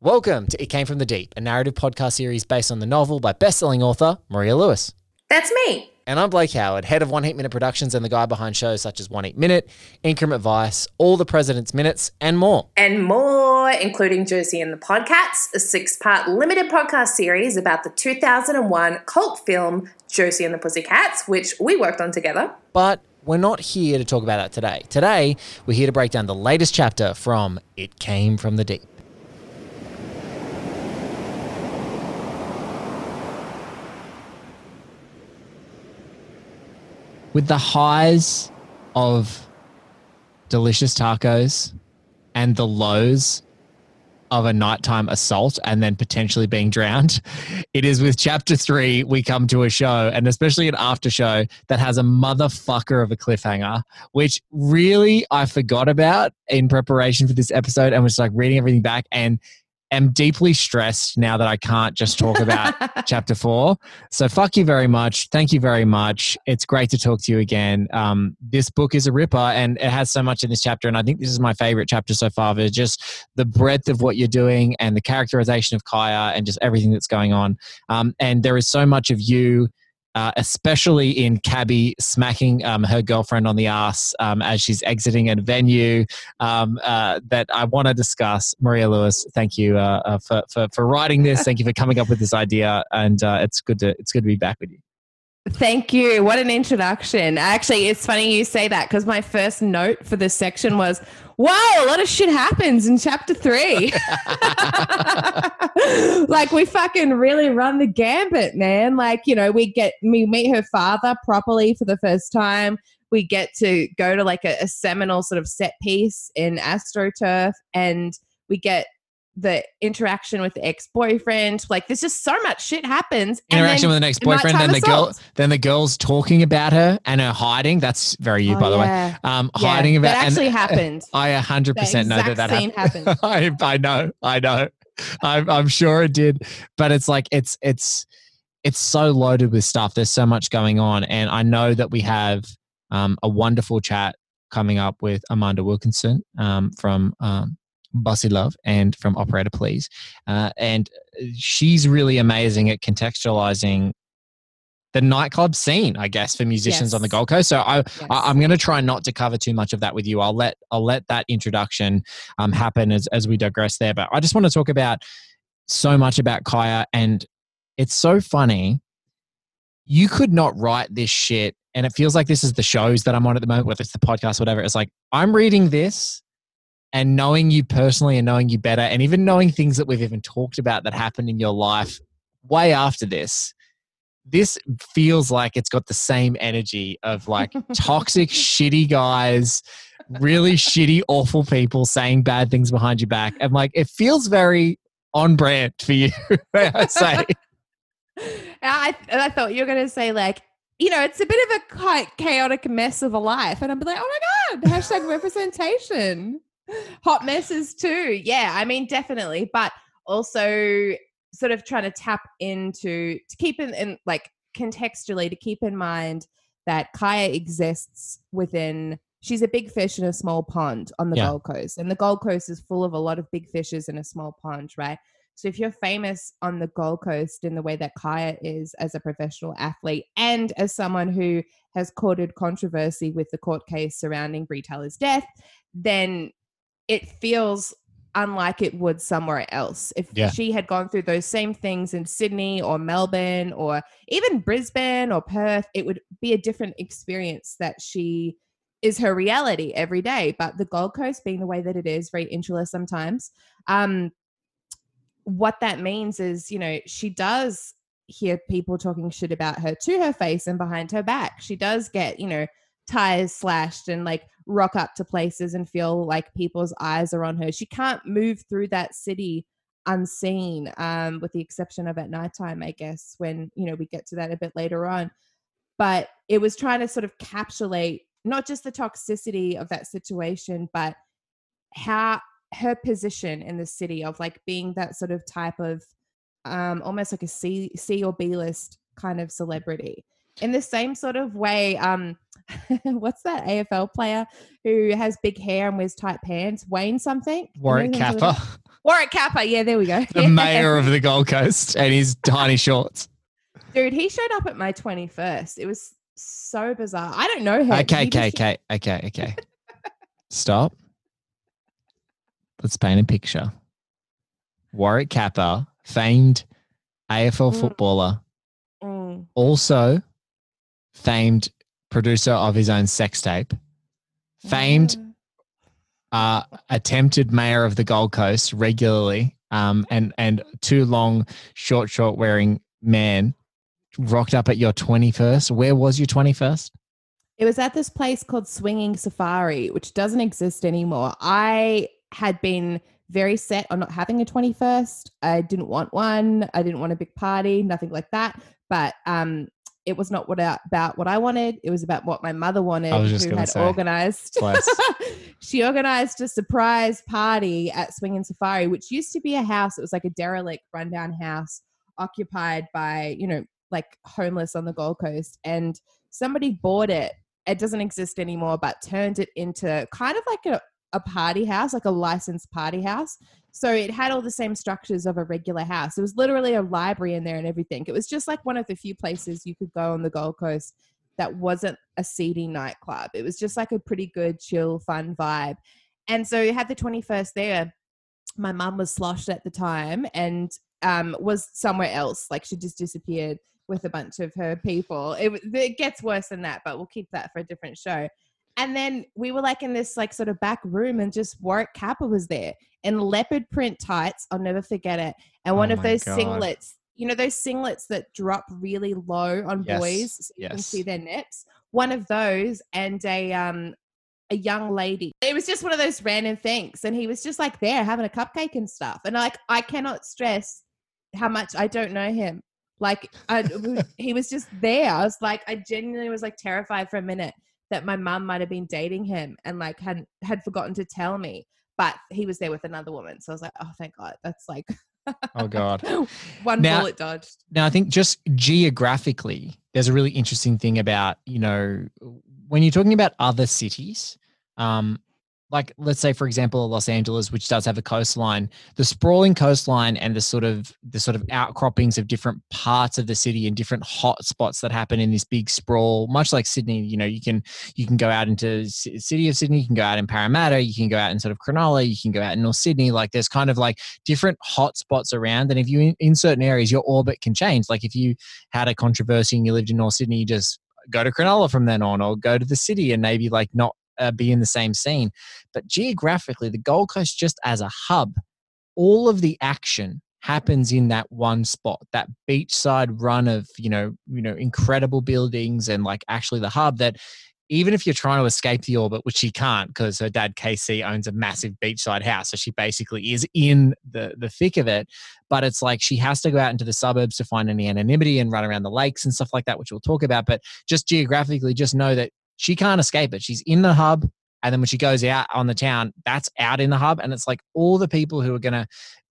Welcome to It Came From the Deep, a narrative podcast series based on the novel by best-selling author Maria Lewis. That's me. And I'm Blake Howard, head of One Heat Minute Productions and the guy behind shows such as One Heat Minute, Increment Vice, All the President's Minutes, and more. And more, including Josie and the Podcats, a six part limited podcast series about the 2001 cult film Josie and the Pussycats, which we worked on together. But we're not here to talk about that today. Today, we're here to break down the latest chapter from It Came From the Deep. With the highs of delicious tacos and the lows of a nighttime assault and then potentially being drowned. It is with chapter three we come to a show, and especially an after show that has a motherfucker of a cliffhanger, which really I forgot about in preparation for this episode and was like reading everything back. And am deeply stressed now that I can't just talk about chapter four. So fuck you very much. Thank you very much. It's great to talk to you again. Um, this book is a ripper and it has so much in this chapter. And I think this is my favorite chapter so far. There's just the breadth of what you're doing and the characterization of Kaya and just everything that's going on. Um, and there is so much of you uh, especially in Cabby smacking um, her girlfriend on the ass um, as she's exiting a venue um, uh, that I want to discuss. Maria Lewis, thank you uh, uh, for, for, for writing this. Thank you for coming up with this idea, and uh, it's good to it's good to be back with you. Thank you. What an introduction. Actually, it's funny you say that because my first note for this section was, wow, a lot of shit happens in chapter three. like we fucking really run the gambit, man. Like, you know, we get we meet her father properly for the first time. We get to go to like a, a seminal sort of set piece in AstroSurf and we get the interaction with the ex-boyfriend like there's just so much shit happens interaction with the ex-boyfriend then the girl then the girl's talking about her and her hiding that's very you oh, by the yeah. way um yeah, hiding about that actually and, happened i 100% that know that that happened, happened. I, I know i know I'm, I'm sure it did but it's like it's it's it's so loaded with stuff there's so much going on and i know that we have um, a wonderful chat coming up with amanda wilkinson um, from um, Bossy Love and from Operator Please. Uh, and she's really amazing at contextualizing the nightclub scene, I guess, for musicians yes. on the Gold Coast. So I, yes. I am going to try not to cover too much of that with you. I'll let I'll let that introduction um, happen as as we digress there. But I just want to talk about so much about Kaya, and it's so funny. You could not write this shit, and it feels like this is the shows that I'm on at the moment, whether it's the podcast, whatever. It's like I'm reading this and knowing you personally and knowing you better and even knowing things that we've even talked about that happened in your life way after this this feels like it's got the same energy of like toxic shitty guys really shitty awful people saying bad things behind your back and like it feels very on brand for you i say I, I thought you were going to say like you know, it's a bit of a quite chaotic mess of a life. And I'm like, oh my God, hashtag representation hot messes too. Yeah, I mean, definitely. But also sort of trying to tap into to keep in, in like contextually to keep in mind that Kaya exists within she's a big fish in a small pond on the yeah. Gold Coast. And the Gold Coast is full of a lot of big fishes in a small pond, right? So if you're famous on the Gold Coast in the way that Kaya is as a professional athlete and as someone who has courted controversy with the court case surrounding Brie Taylor's death, then it feels unlike it would somewhere else. If yeah. she had gone through those same things in Sydney or Melbourne or even Brisbane or Perth, it would be a different experience that she is her reality every day. But the Gold Coast being the way that it is, very insular sometimes, um, what that means is, you know, she does hear people talking shit about her to her face and behind her back. She does get, you know, tires slashed and like rock up to places and feel like people's eyes are on her. She can't move through that city unseen, um, with the exception of at nighttime, I guess, when, you know, we get to that a bit later on. But it was trying to sort of capsulate not just the toxicity of that situation, but how her position in the city of like being that sort of type of um almost like a C C or B list kind of celebrity in the same sort of way um what's that AFL player who has big hair and wears tight pants? Wayne something? Warwick Capper. Warwick Capper. Yeah, there we go. The yeah. mayor of the Gold Coast and his tiny shorts. Dude, he showed up at my 21st. It was so bizarre. I don't know him. Okay, okay, okay, okay, okay. Stop. Let's paint a picture. Warwick Capper, famed AFL mm. footballer, mm. also famed producer of his own sex tape, famed mm. uh, attempted mayor of the Gold Coast regularly, um, and and too long, short, short wearing man rocked up at your 21st. Where was your 21st? It was at this place called Swinging Safari, which doesn't exist anymore. I had been very set on not having a 21st. I didn't want one. I didn't want a big party, nothing like that. But um, it was not what I, about what I wanted. It was about what my mother wanted, who had say, organized. she organized a surprise party at Swinging Safari, which used to be a house. It was like a derelict, rundown house occupied by, you know, like homeless on the Gold Coast. And somebody bought it. It doesn't exist anymore, but turned it into kind of like a, a party house, like a licensed party house. So it had all the same structures of a regular house. It was literally a library in there and everything. It was just like one of the few places you could go on the Gold Coast that wasn't a seedy nightclub. It was just like a pretty good, chill, fun vibe. And so you had the 21st there. My mum was sloshed at the time and um, was somewhere else. Like she just disappeared with a bunch of her people. It, it gets worse than that, but we'll keep that for a different show. And then we were like in this like sort of back room, and just Warwick Capper was there in leopard print tights. I'll never forget it. And one oh of those God. singlets, you know, those singlets that drop really low on yes. boys, so you yes. can see their nips. One of those, and a um a young lady. It was just one of those random things, and he was just like there having a cupcake and stuff. And like I cannot stress how much I don't know him. Like I, he was just there. I was like, I genuinely was like terrified for a minute that my mum might have been dating him and like had had forgotten to tell me. But he was there with another woman, so I was like, oh, thank God. That's like, oh God, one now, bullet dodged. Now I think just geographically, there's a really interesting thing about you know when you're talking about other cities. Um, like let's say for example los angeles which does have a coastline the sprawling coastline and the sort of the sort of outcroppings of different parts of the city and different hot spots that happen in this big sprawl much like sydney you know you can you can go out into city of sydney you can go out in parramatta you can go out in sort of cronulla you can go out in north sydney like there's kind of like different hot spots around and if you in, in certain areas your orbit can change. Like if you had a controversy and you lived in north sydney you just go to Cronulla from then on, or go to the city and maybe like not uh, be in the same scene. But geographically, the Gold Coast, just as a hub, all of the action happens in that one spot that beachside run of you know you know incredible buildings and like actually the hub that even if you're trying to escape the orbit, which she can't because her dad KC owns a massive beachside house, so she basically is in the the thick of it. But it's like she has to go out into the suburbs to find any anonymity and run around the lakes and stuff like that, which we'll talk about. But just geographically, just know that she can't escape it. She's in the hub. And then when she goes out on the town, that's out in the hub. And it's like all the people who are going to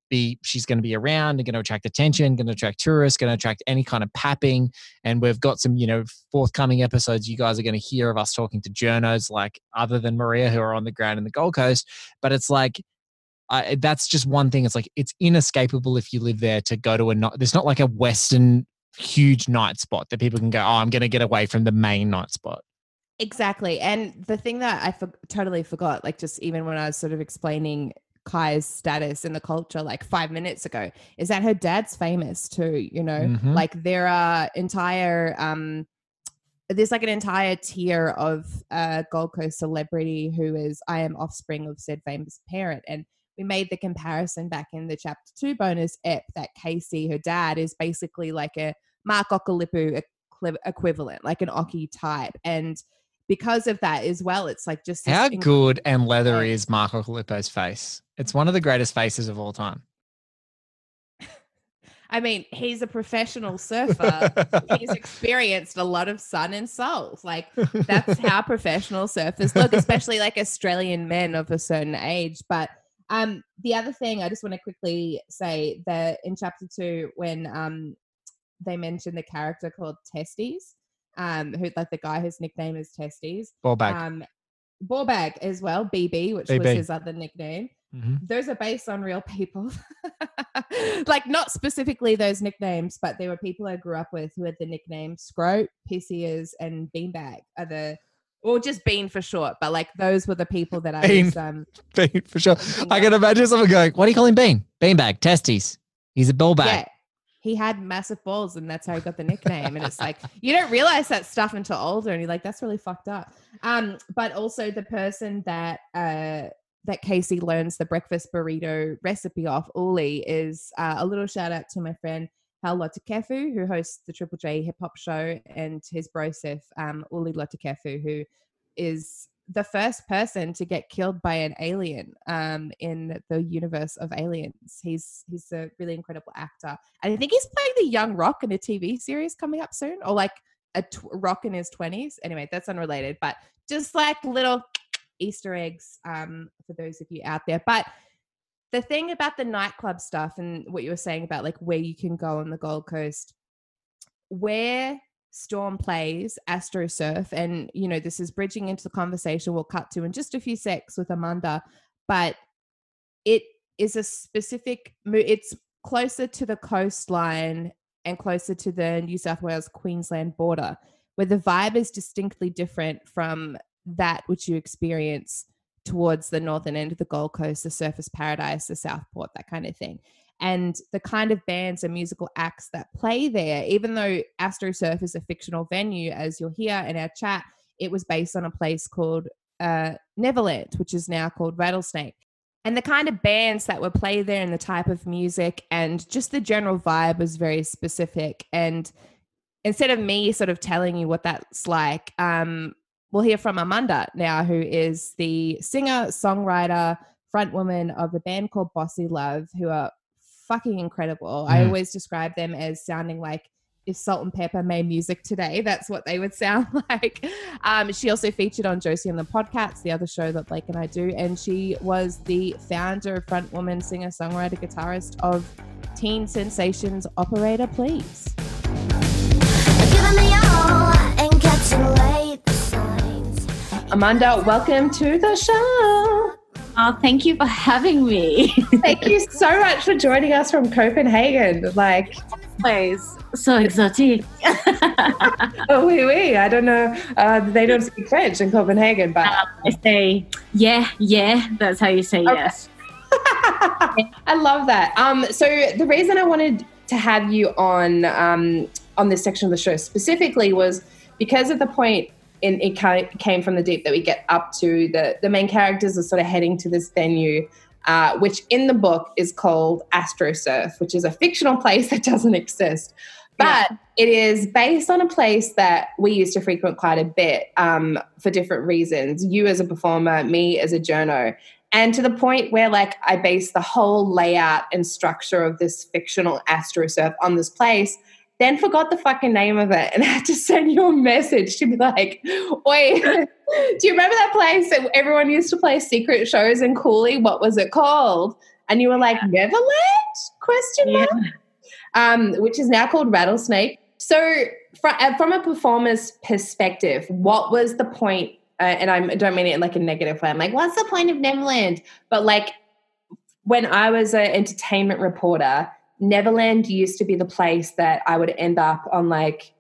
be, she's going to be around and going to attract attention, going to attract tourists, going to attract any kind of papping. And we've got some, you know, forthcoming episodes. You guys are going to hear of us talking to journos like other than Maria who are on the ground in the Gold Coast. But it's like, I, that's just one thing. It's like it's inescapable if you live there to go to a. There's not like a Western huge night spot that people can go. Oh, I'm going to get away from the main night spot. Exactly. And the thing that I for- totally forgot, like just even when I was sort of explaining Kai's status in the culture like five minutes ago, is that her dad's famous too. You know, mm-hmm. like there are entire, um, there's like an entire tier of uh, Gold Coast celebrity who is, I am offspring of said famous parent. And we made the comparison back in the chapter two bonus ep that Casey, her dad, is basically like a Mark Occhilupo equivalent, like an Occy type. And because of that as well. It's like just how good and leathery is Mark Occhilupo's face? It's one of the greatest faces of all time. I mean, he's a professional surfer. he's experienced a lot of sun and salt. Like that's how professional surfers look, especially like Australian men of a certain age. But um, the other thing I just want to quickly say that in chapter two, when um, they mentioned the character called Testes, um, who like the guy whose nickname is Testes. Ballbag. Um, Ballbag as well, BB, which BB. was his other nickname. Mm-hmm. Those are based on real people. like not specifically those nicknames, but there were people I grew up with who had the nickname Scrope, Piss and Beanbag are the or just Bean for short, but like those were the people that I Bean, was um Bean for sure. I can imagine someone going, What do you call him Bean? Beanbag, testes. He's a ball bag. He had massive balls and that's how he got the nickname. and it's like you don't realize that stuff until older and you're like, that's really fucked up. Um, but also the person that uh that Casey learns the breakfast burrito recipe off, Uli, is uh, a little shout out to my friend Hau Latukefu, who hosts the Triple J hip hop show, and his brosif, um, Uli Latukefu, who is the first person to get killed by an alien um, in the universe of aliens. He's he's a really incredible actor. And I think he's playing the young Rock in a TV series coming up soon, or like a Rock in his twenties. Anyway, that's unrelated, but just like little Easter eggs um, for those of you out there. But the thing about the nightclub stuff and what you were saying about like where you can go on the Gold Coast, where Storm plays Astro Surf, and you know, this is bridging into the conversation we'll cut to in just a few secs with Amanda, but it is a specific, it's closer to the coastline and closer to the New South Wales Queensland border, where the vibe is distinctly different from that which you experience towards the northern end of the Gold Coast, the Surfers Paradise, the Southport, that kind of thing. And the kind of bands and musical acts that play there, even though Astro Surf is a fictional venue, as you'll hear in our chat, it was based on a place called uh, Neverland, which is now called Rattlesnake. And the kind of bands that would play there and the type of music and just the general vibe was very specific. And instead of me sort of telling you what that's like, um, we'll hear from Amanda now, who is the singer, songwriter, frontwoman of a band called Bossy Love, who are fucking incredible. Mm. I always describe them as sounding like if Salt-N-Pepa made music today, that's what they would sound like. Um, she also featured on Josie and the Podcats, the other show that Blake and I do, and she was the founder, front woman, singer, songwriter, guitarist of Teen Sensations Operator Please. Amanda, welcome to the show. Oh, thank you for having me. thank you so much for joining us from Copenhagen. Like, always so exotic. oh, oui, oui. I don't know. Uh, they don't speak French in Copenhagen, but uh, I say yeah, yeah. That's how you say okay. yes. I love that. Um, so the reason I wanted to have you on um, on this section of the show specifically was because at the point in, it came from the deep that we get up to. The the main characters are sort of heading to this venue uh, which in the book is called AstroSurf, which is a fictional place that doesn't exist. But yeah. it is based on a place that we used to frequent quite a bit um, for different reasons. You as a performer me as a journo. And to the point where like i base the whole layout and structure of this fictional AstroSurf on this place then forgot the fucking name of it and had to send you a message to be like, wait, do you remember that place that everyone used to play secret shows in Cooley? What was it called? And you were like, Neverland? Question mark. Yeah. Um, which is now called Rattlesnake. So, uh, from a performer's perspective, what was the point? Uh, and I don't mean it in like a negative way. I'm like, what's the point of Neverland? But like, when I was an entertainment reporter, Neverland used to be the place that I would end up on like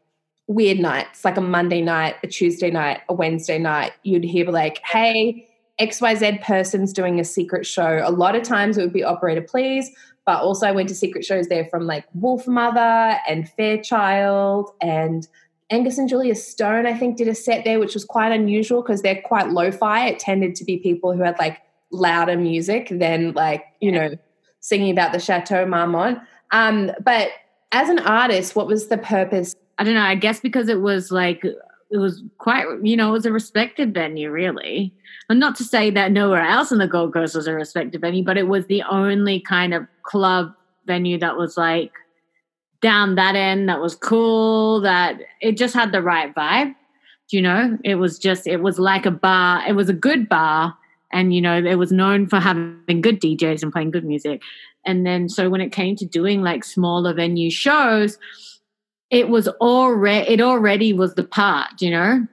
weird nights, like a Monday night, a Tuesday night, a Wednesday night. You'd hear like, hey, XYZ person's doing a secret show. A lot of times it would be Operator Please, but also I went to secret shows there from like Wolfmother and Fairchild and Angus and Julia Stone, I think, did a set there, which was quite unusual because they're quite lo fi. It tended to be people who had like louder music than like, you know, singing about the Chateau Marmont. Um, but as an artist, what was the purpose? I don't know. I guess because it was like it was quite, you know, it was a respected venue, really. And not to say that nowhere else in the Gold Coast was a respected venue, but it was the only kind of club venue that was like down that end that was cool, that it just had the right vibe. You know, it was just, it was like a bar. It was a good bar and you know it was known for having good DJs and playing good music. And then so when it came to doing like smaller venue shows, it was already it already was the part, you know.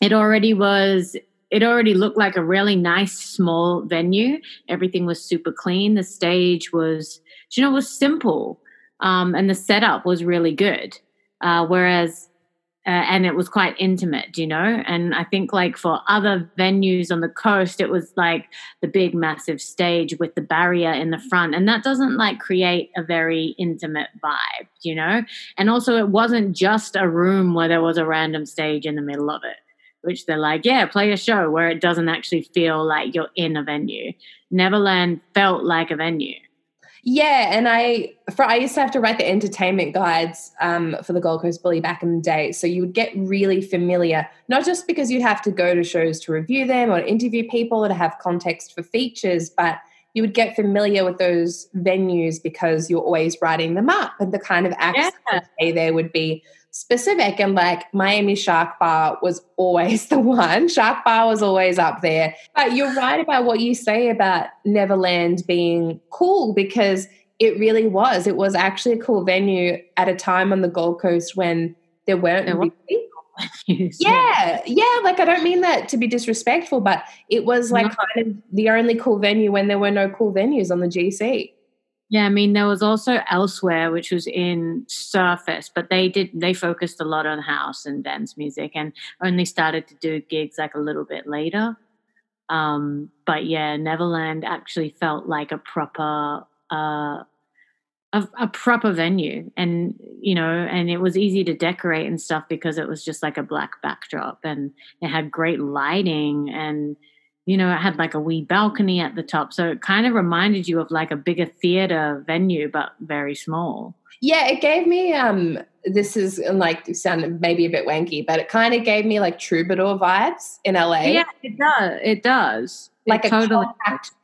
It already was it already looked like a really nice small venue. Everything was super clean. The stage was, you know, was simple, um, and the setup was really good. Uh, whereas uh, and it was quite intimate, you know. And I think like for other venues on the coast, it was like the big massive stage with the barrier in the front, and that doesn't like create a very intimate vibe, you know. And also, it wasn't just a room where there was a random stage in the middle of it. Which they're like, yeah, play a show where it doesn't actually feel like you're in a venue. Neverland felt like a venue yeah, and I for I used to have to write the entertainment guides um, for the Gold Coast Bully back in the day. So you would get really familiar, not just because you'd have to go to shows to review them or interview people or to have context for features, but you would get familiar with those venues because you're always writing them up and the kind of acts yeah. there would be specific and like Miami Shark Bar was always the one. Shark Bar was always up there. But you're right about what you say about Neverland being cool because it really was. It was actually a cool venue at a time on the Gold Coast when there weren't there yeah, yeah. Like I don't mean that to be disrespectful, but it was like no. kind of the only cool venue when there were no cool venues on the GC. Yeah, I mean there was also elsewhere, which was in Surfers, but they did they focused a lot on house and dance music, and only started to do gigs like a little bit later. Um, but yeah, Neverland actually felt like a proper uh, a, a proper venue, and you know, and it was easy to decorate and stuff because it was just like a black backdrop, and it had great lighting and you know, it had like a wee balcony at the top. So it kind of reminded you of like a bigger theater venue, but very small. Yeah, it gave me um this is like sounded maybe a bit wanky, but it kind of gave me like troubadour vibes in LA. Yeah, it does. It does. Like it a totally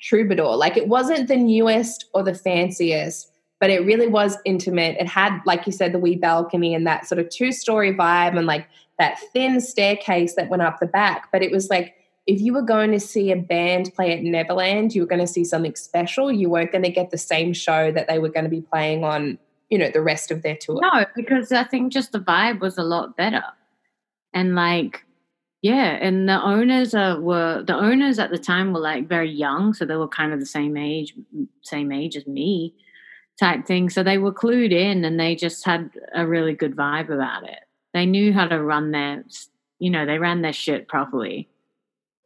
troubadour. Like it wasn't the newest or the fanciest, but it really was intimate. It had, like you said, the wee balcony and that sort of two-story vibe and like that thin staircase that went up the back. But it was like if you were going to see a band play at Neverland, you were going to see something special. You weren't going to get the same show that they were going to be playing on, you know, the rest of their tour. No, because I think just the vibe was a lot better. And like, yeah, and the owners uh, were the owners at the time were like very young, so they were kind of the same age, same age as me, type thing. So they were clued in, and they just had a really good vibe about it. They knew how to run their, you know, they ran their shit properly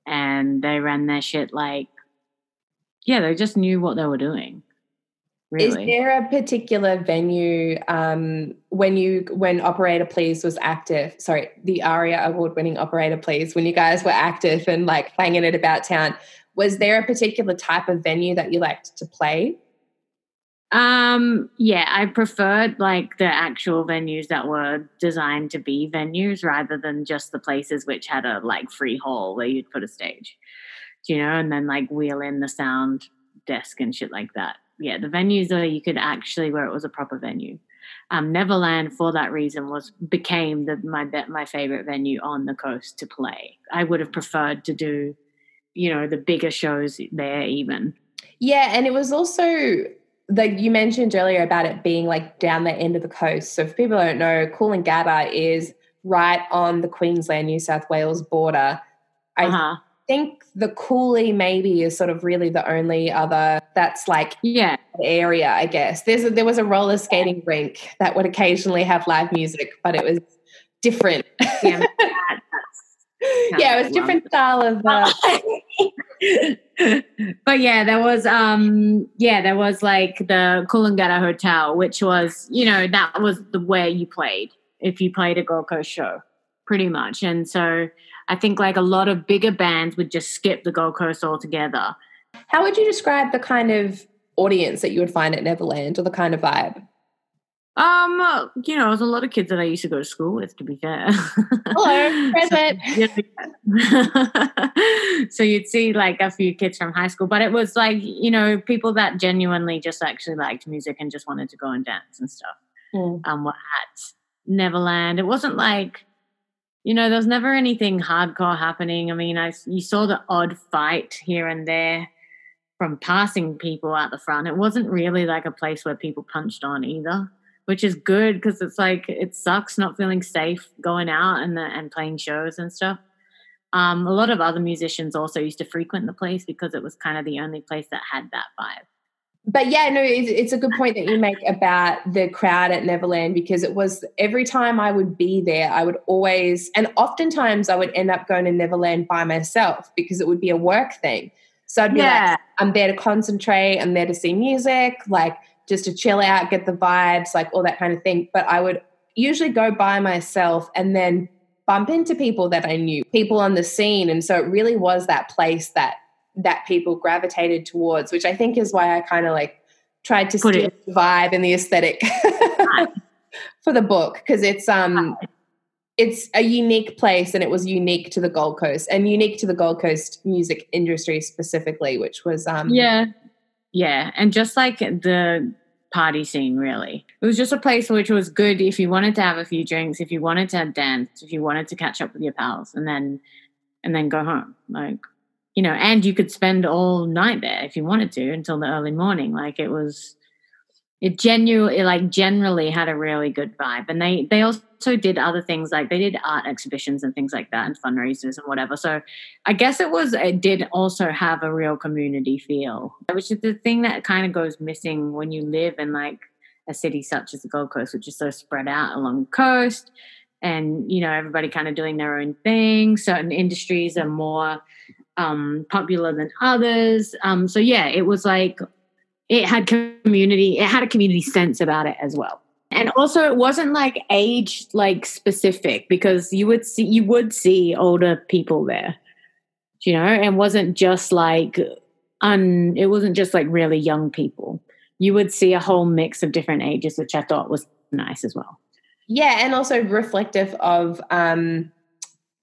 and they ran their shit like yeah they just knew what they were doing really. is there a particular venue um, when you when operator please was active sorry the aria award winning operator please when you guys were active and like playing it about town was there a particular type of venue that you liked to play um, yeah, I preferred like the actual venues that were designed to be venues rather than just the places which had a like free hall where you'd put a stage, you know, and then like wheel in the sound desk and shit like that. Yeah, the venues where you could actually where it was a proper venue. Um, Neverland, for that reason, was became the my my favorite venue on the coast to play. I would have preferred to do, you know, the bigger shows there even. Yeah, and it was also like you mentioned earlier about it being like down the end of the coast. So, if people don't know, Coolangatta is right on the Queensland New South Wales border. I uh-huh. think the Cooley maybe is sort of really the only other that's like yeah area. I guess there's a, there was a roller skating rink that would occasionally have live music, but it was different. Yeah, yeah, it was different style of. Uh, but yeah, there was um yeah, there was like the Coolangatta Hotel, which was, you know, that was the where you played if you played a Gold Coast show, pretty much. And so I think like a lot of bigger bands would just skip the Gold Coast altogether. How would you describe the kind of audience that you would find at Neverland or the kind of vibe? Um, you know, there's a lot of kids that I used to go to school with, to be fair. Hello, present. so, so you'd see like a few kids from high school, but it was like, you know, people that genuinely just actually liked music and just wanted to go and dance and stuff. Mm. Um, were at Neverland. It wasn't like, you know, there was never anything hardcore happening. I mean, I you saw the odd fight here and there from passing people out the front. It wasn't really like a place where people punched on either which is good because it's like it sucks not feeling safe going out and the, and playing shows and stuff. Um, a lot of other musicians also used to frequent the place because it was kind of the only place that had that vibe. But yeah, no, it's, it's a good point that you make about the crowd at Neverland because it was every time I would be there, I would always, and oftentimes I would end up going to Neverland by myself because it would be a work thing. So I'd be yeah. like, I'm there to concentrate, I'm there to see music, like just to chill out, get the vibes, like all that kind of thing. But I would usually go by myself and then bump into people that I knew, people on the scene. And so it really was that place that that people gravitated towards, which I think is why I kind of like tried to steal the vibe and the aesthetic for the book because it's um it's a unique place and it was unique to the Gold Coast and unique to the Gold Coast music industry specifically, which was um yeah yeah and just like the party scene really. It was just a place which was good if you wanted to have a few drinks if you wanted to dance if you wanted to catch up with your pals and then and then go home. Like you know and you could spend all night there if you wanted to until the early morning. Like it was it genuinely like generally had a really good vibe. And they they also did other things like they did art exhibitions and things like that and fundraisers and whatever. So i guess it was it did also have a real community feel which is the thing that kind of goes missing when you live in like a city such as the gold coast which is so spread out along the coast and you know everybody kind of doing their own thing. Certain industries are more um, popular than others. Um, so yeah it was like it had community it had a community sense about it as well and also it wasn't like age like specific because you would see you would see older people there you know? And wasn't just like un it wasn't just like really young people. You would see a whole mix of different ages which i thought was nice as well. Yeah and also reflective of um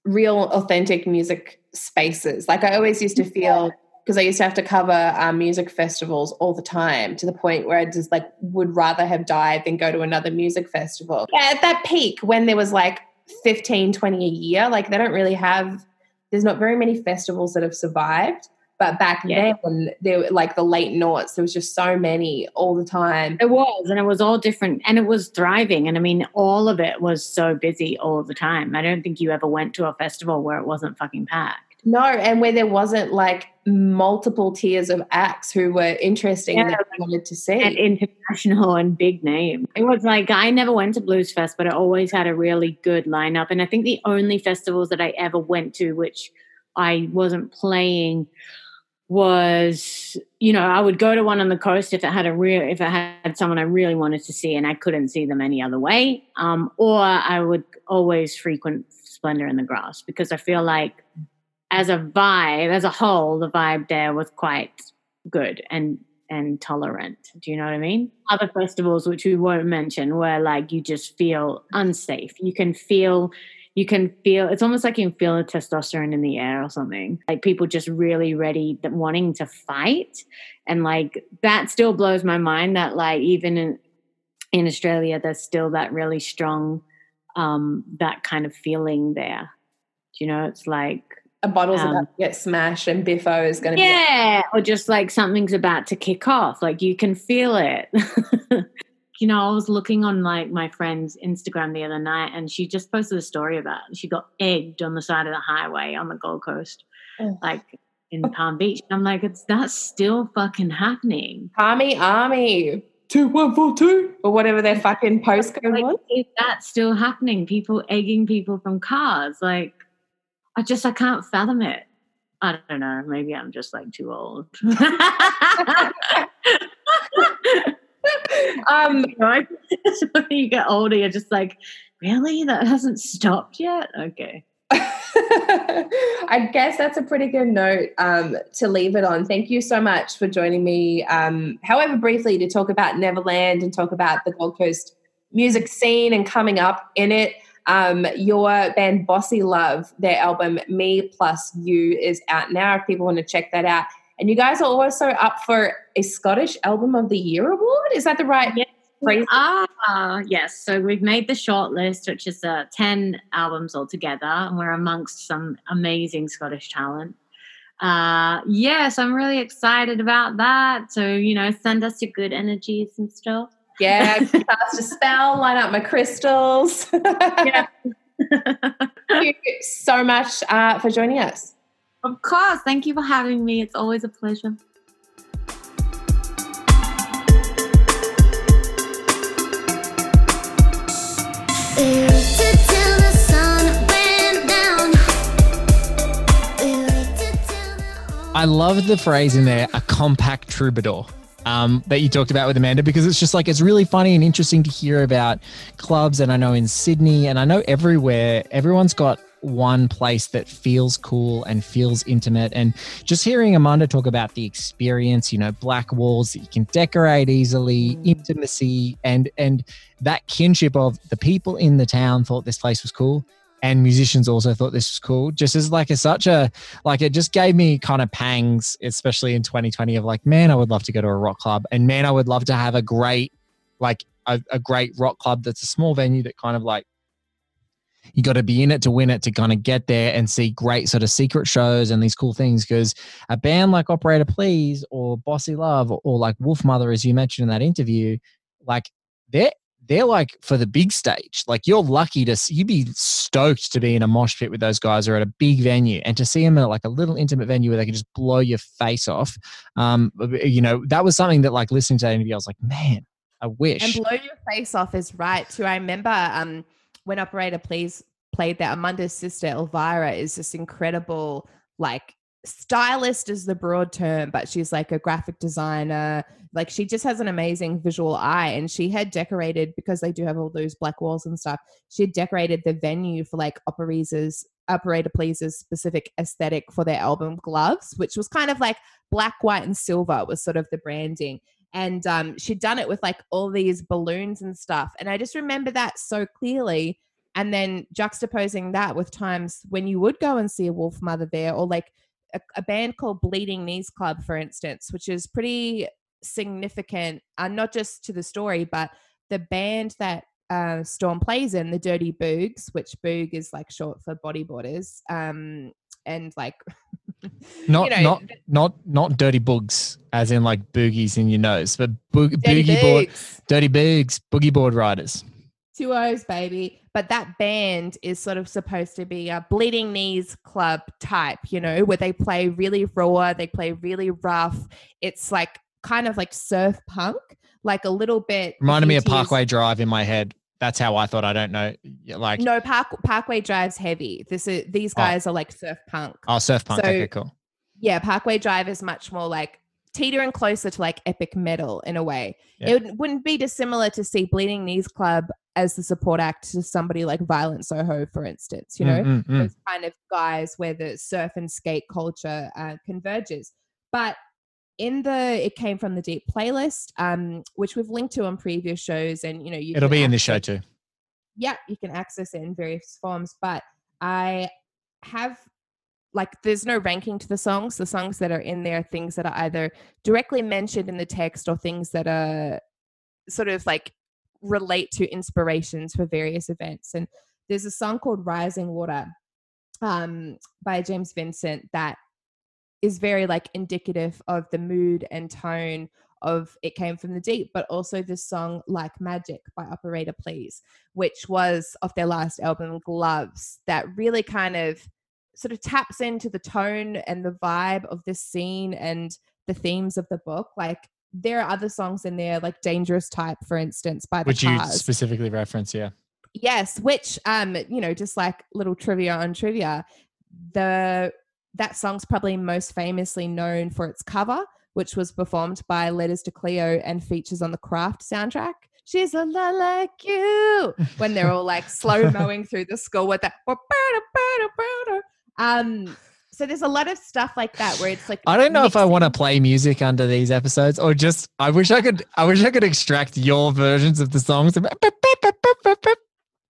real authentic music spaces. Like i always used to feel because I used to have to cover um, music festivals all the time to the point where I just like would rather have died than go to another music festival. Yeah, at that peak, when there was like 15, 20 a year, like they don't really have, there's not very many festivals that have survived. But back yeah. then, there were like the late noughts, there was just so many all the time. It was, and it was all different, and it was thriving. And I mean, all of it was so busy all the time. I don't think you ever went to a festival where it wasn't fucking packed. No, and where there wasn't like multiple tiers of acts who were interesting yeah, that I wanted to see. And international and big name. It was like I never went to Blues Fest, but I always had a really good lineup. And I think the only festivals that I ever went to, which I wasn't playing, was you know I would go to one on the coast if it had a real if it had someone I really wanted to see and I couldn't see them any other way, um, or I would always frequent Splendor in the Grass because I feel like as a vibe, as a whole, the vibe there was quite good and and tolerant. Do you know what I mean? Other festivals, which we won't mention, where like you just feel unsafe. You can feel, you can feel. It's almost like you can feel the testosterone in the air or something. Like people just really ready, wanting to fight, and like that still blows my mind. That like even in in Australia, there's still that really strong, um, that kind of feeling there. Do you know? It's like a bottle's um, about to get smashed and Biffo is going to be yeah, be- or just like something's about to kick off. Like you can feel it. you know, I was looking on like my friend's Instagram the other night, and she just posted a story about it. she got egged on the side of the highway on the Gold Coast, oh. like in Palm Beach. I'm like, it's that's still fucking happening. Army, army. Two one four two or whatever their fucking postcode like, was. Is that still happening? People egging people from cars, like I just I can't fathom it. I don't know. Maybe I'm just like too old. um, you when you get older, you're just like, really? That hasn't stopped yet? Okay. I guess that's a pretty good note um, to leave it on. Thank you so much for joining me, um, however briefly, to talk about Neverland and talk about the Gold Coast music scene and coming up in it. Um, your band Bossy Love, their album Me Plus You is out now if people want to check that out. And you guys are also up for a Scottish Album of the Year award. Is that the right? Yes. Ah, yes. So we've made the short list, which is uh, 10 albums altogether, and we're amongst some amazing Scottish talent. Uh, yes, I'm really excited about that. So, you know, send us your good energies and stuff. Yeah, cast a spell, line up my crystals. yeah. Thank you so much uh, for joining us. Of course. Thank you for having me. It's always a pleasure. I love the phrase in there, a compact troubadour. Um, that you talked about with Amanda because it's just like it's really funny and interesting to hear about clubs. And I know in Sydney and I know everywhere, everyone's got one place that feels cool and feels intimate. And just hearing Amanda talk about the experience, you know, black walls that you can decorate easily, mm. intimacy, and and that kinship of the people in the town thought this place was cool and musicians also thought this was cool just as like a such a like it just gave me kind of pangs especially in 2020 of like man i would love to go to a rock club and man i would love to have a great like a, a great rock club that's a small venue that kind of like you got to be in it to win it to kind of get there and see great sort of secret shows and these cool things because a band like operator please or bossy love or, or like wolfmother as you mentioned in that interview like they're they're like for the big stage. Like you're lucky to you'd be stoked to be in a mosh pit with those guys or at a big venue and to see them at like a little intimate venue where they can just blow your face off. Um, you know, that was something that like listening to that interview, I was like, man, I wish. And blow your face off is right too. I remember um when Operator Please played that Amanda's sister Elvira is this incredible like stylist is the broad term, but she's like a graphic designer. Like she just has an amazing visual eye. And she had decorated because they do have all those black walls and stuff. She had decorated the venue for like Operator's Operator Please's specific aesthetic for their album Gloves, which was kind of like black, white, and silver was sort of the branding. And um, she'd done it with like all these balloons and stuff. And I just remember that so clearly. And then juxtaposing that with times when you would go and see a Wolfmother there, or like a, a band called Bleeding Knees Club, for instance, which is pretty significant, uh, not just to the story, but the band that uh, Storm plays in, the Dirty Boogs, which Boog is like short for bodyboarders, um, and like not you know, not not not dirty boogs as in like boogies in your nose, but bo- boogie board, dirty boogs, boogie board riders. Two O's, baby. But that band is sort of supposed to be a bleeding knees club type, you know, where they play really raw, they play really rough. It's like kind of like surf punk, like a little bit. Reminded me of Parkway Drive in my head. That's how I thought. I don't know. Like no, Park Parkway Drive's heavy. This is these oh. guys oh. are like surf punk. Oh, surf punk. So, okay, cool. Yeah, Parkway Drive is much more like teetering closer to like epic metal in a way. Yeah. It wouldn't be dissimilar to see Bleeding Knees Club as the support act to somebody like Violent Soho, for instance. You know, mm-hmm. those kind of guys where the surf and skate culture uh, converges. But in the it came from the deep playlist, um, which we've linked to on previous shows, and you know, you it'll be in this show too. Yeah, you can access it in various forms, but I have like there's no ranking to the songs the songs that are in there are things that are either directly mentioned in the text or things that are sort of like relate to inspirations for various events and there's a song called rising water um, by james vincent that is very like indicative of the mood and tone of it came from the deep but also this song like magic by operator please which was off their last album gloves that really kind of sort of taps into the tone and the vibe of this scene and the themes of the book. Like there are other songs in there, like Dangerous Type, for instance, by the Which Cars. you specifically reference, yeah. Yes, which um, you know, just like little trivia on trivia, the that song's probably most famously known for its cover, which was performed by Letters to Cleo and features on the Craft soundtrack. She's a lot like you when they're all like slow mowing through the school with that. Um, so there's a lot of stuff like that where it's like I don't know if I want to play music under these episodes or just I wish I could I wish I could extract your versions of the songs.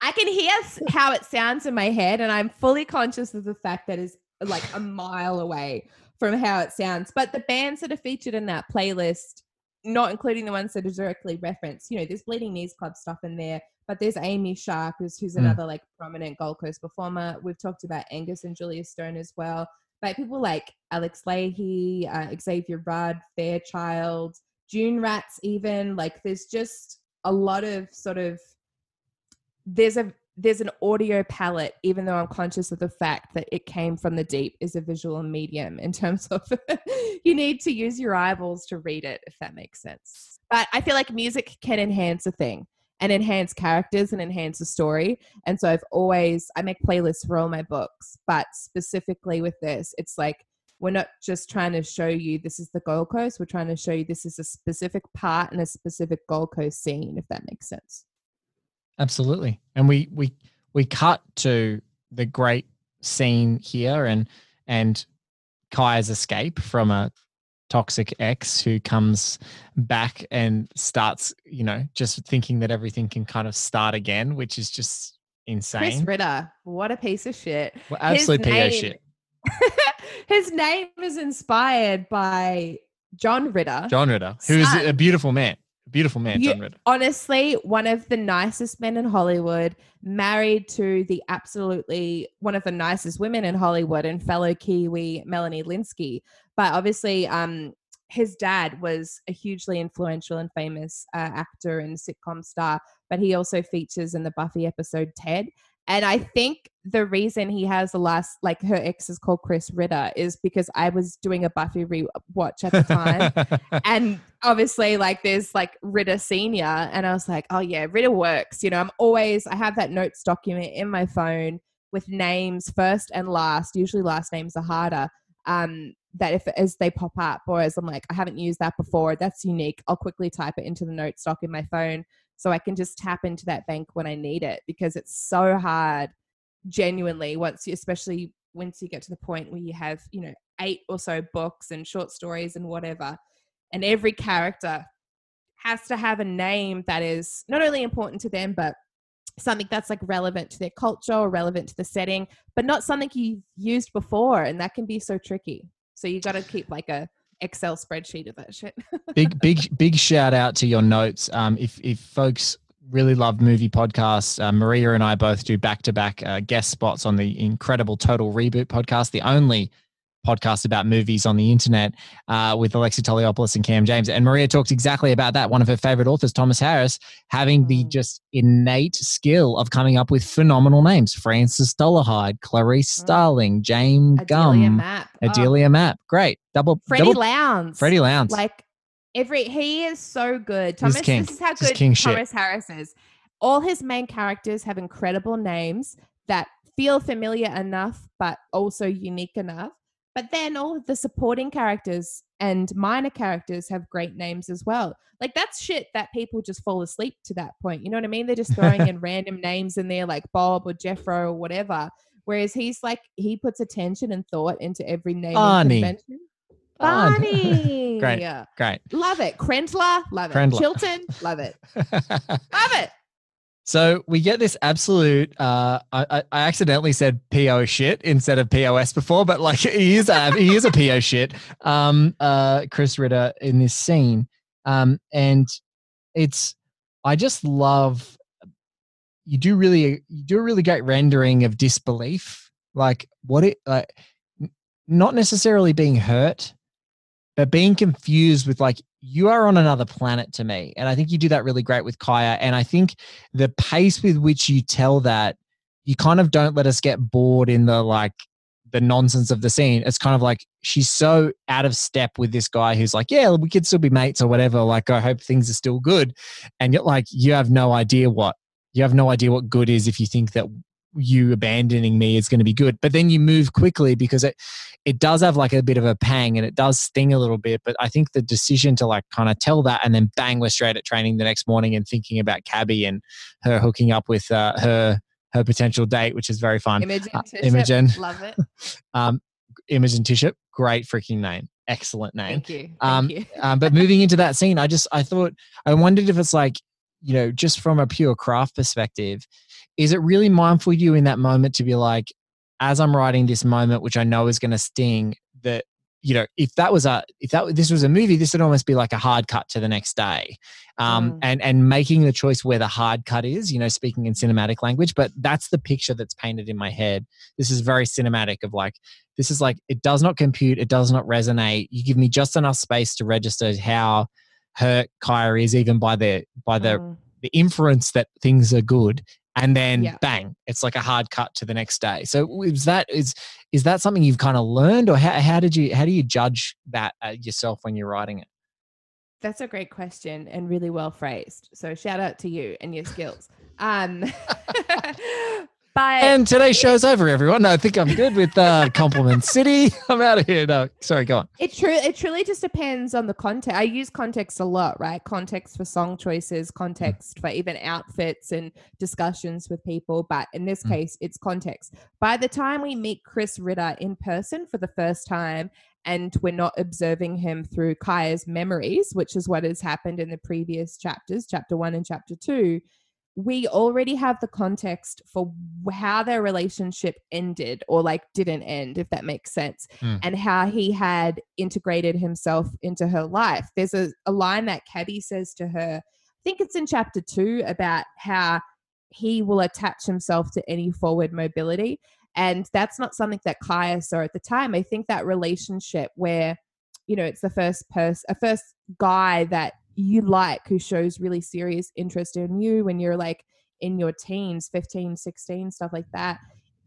I can hear how it sounds in my head and I'm fully conscious of the fact that is like a mile away from how it sounds. But the bands that are featured in that playlist, not including the ones that are directly referenced, you know, there's Bleeding Knees Club stuff in there. But there's Amy Shark, who's, who's mm. another like prominent Gold Coast performer. We've talked about Angus and Julia Stone as well. But people like Alex Lahey, uh, Xavier Rudd, Fairchild, Dune Rats, even like there's just a lot of sort of there's a there's an audio palette, even though I'm conscious of the fact that it came from the deep, is a visual medium in terms of you need to use your eyeballs to read it, if that makes sense. But I feel like music can enhance a thing and enhance characters and enhance a story. And so I've always, I make playlists for all my books, but specifically with this, it's like, we're not just trying to show you this is the Gold Coast. We're trying to show you this is a specific part and a specific Gold Coast scene, if that makes sense. Absolutely. And we we we cut to the great scene here and and Kaya's escape from a toxic ex who comes back and starts, you know, just thinking that everything can kind of start again, which is just insane. Chris Ritter, what a piece of shit. Well, absolute PO shit. his name is inspired by John Ritter. John Ritter, who is a beautiful man. Beautiful man, John Ritter. Honestly, one of the nicest men in Hollywood, married to the absolutely one of the nicest women in Hollywood and fellow Kiwi Melanie Lynskey. But obviously, um, his dad was a hugely influential and famous uh, actor and sitcom star, but he also features in the Buffy episode Ted. And I think the reason he has the last, like her ex is called Chris Ritter, is because I was doing a Buffy rewatch at the time. and obviously, like, there's like Ritter Senior. And I was like, oh, yeah, Ritter works. You know, I'm always, I have that notes document in my phone with names first and last. Usually, last names are harder. Um, that if as they pop up or as I'm like, I haven't used that before, that's unique, I'll quickly type it into the notes doc in my phone so I can just tap into that bank when I need it because it's so hard genuinely once you especially once you get to the point where you have you know eight or so books and short stories and whatever and every character has to have a name that is not only important to them but something that's like relevant to their culture or relevant to the setting but not something you've used before and that can be so tricky so you got to keep like a Excel spreadsheet of that shit. big, big, big shout out to your notes. Um, if if folks really love movie podcasts, uh, Maria and I both do back to back guest spots on the incredible Total Reboot podcast, the only podcast about movies on the internet uh, with Alexei Toliopoulos and Cam James. And Maria talks exactly about that. One of her favorite authors, Thomas Harris, having the mm. just innate skill of coming up with phenomenal names. Francis Dolarhyde, Clarice mm. Starling, Jane Ardelia Gum, Mapp. Ardelia oh. Mapp. Great. Double. Freddie double, Lounds. Freddie Lounds. Like every, he is so good. Thomas, this is how good Thomas shit. Harris is. All his main characters have incredible names that feel familiar enough, but also unique enough but then all of the supporting characters and minor characters have great names as well. Like that's shit that people just fall asleep to that point. You know what I mean? They're just throwing in random names in there like Bob or Jeffro or whatever. Whereas he's like he puts attention and thought into every name convention. Barney. great. Great. Love it. Krendler. Love it. Krendler. Chilton. Love it. love it. So we get this absolute. Uh, I, I accidentally said PO shit instead of POS before, but like he is a he is a PO shit. Um, uh, Chris Ritter in this scene, um, and it's I just love. You do really you do a really great rendering of disbelief, like what it like, not necessarily being hurt, but being confused with like you are on another planet to me and i think you do that really great with kaya and i think the pace with which you tell that you kind of don't let us get bored in the like the nonsense of the scene. It's kind of like she's so out of step with this guy who's like yeah we could still be mates or whatever like i hope things are still good and yet like you have no idea what you have no idea what good is if you think that you abandoning me is going to be good. But then you move quickly because it it does have like a bit of a pang and it does sting a little bit. But i think the decision to like kind of tell that and then bang we're straight at training the next morning and thinking about cabby and her hooking up with uh, her her potential date which is very fun. Imogen, uh, imogen. love it. Um imogen tiship great freaking name. Excellent name. Thank you, thank um, you. um but moving into that scene i just i thought i wondered if it's like you know just from a pure craft perspective is it really mindful you in that moment to be like, as I'm writing this moment, which I know is going to sting, that you know, if that was a if that this was a movie, this would almost be like a hard cut to the next day, um, mm. and and making the choice where the hard cut is, you know, speaking in cinematic language. But that's the picture that's painted in my head. This is very cinematic of like this is like it does not compute, it does not resonate. You give me just enough space to register how hurt Kaya is, even by the by the mm. The inference that things are good, and then yeah. bang, it's like a hard cut to the next day. So is that is is that something you've kind of learned, or how, how did you how do you judge that uh, yourself when you're writing it? That's a great question and really well phrased. So shout out to you and your skills. Um, But and today's show's over, everyone. I think I'm good with uh, Compliment City. I'm out of here. No, sorry, go on. It true. It truly just depends on the context. I use context a lot, right? Context for song choices, context mm. for even outfits and discussions with people. But in this mm. case, it's context. By the time we meet Chris Ritter in person for the first time, and we're not observing him through Kaya's memories, which is what has happened in the previous chapters, chapter one and chapter two we already have the context for how their relationship ended or like didn't end if that makes sense mm. and how he had integrated himself into her life there's a, a line that Cabby says to her i think it's in chapter two about how he will attach himself to any forward mobility and that's not something that kaya saw at the time i think that relationship where you know it's the first person a first guy that you like who shows really serious interest in you when you're like in your teens 15 16 stuff like that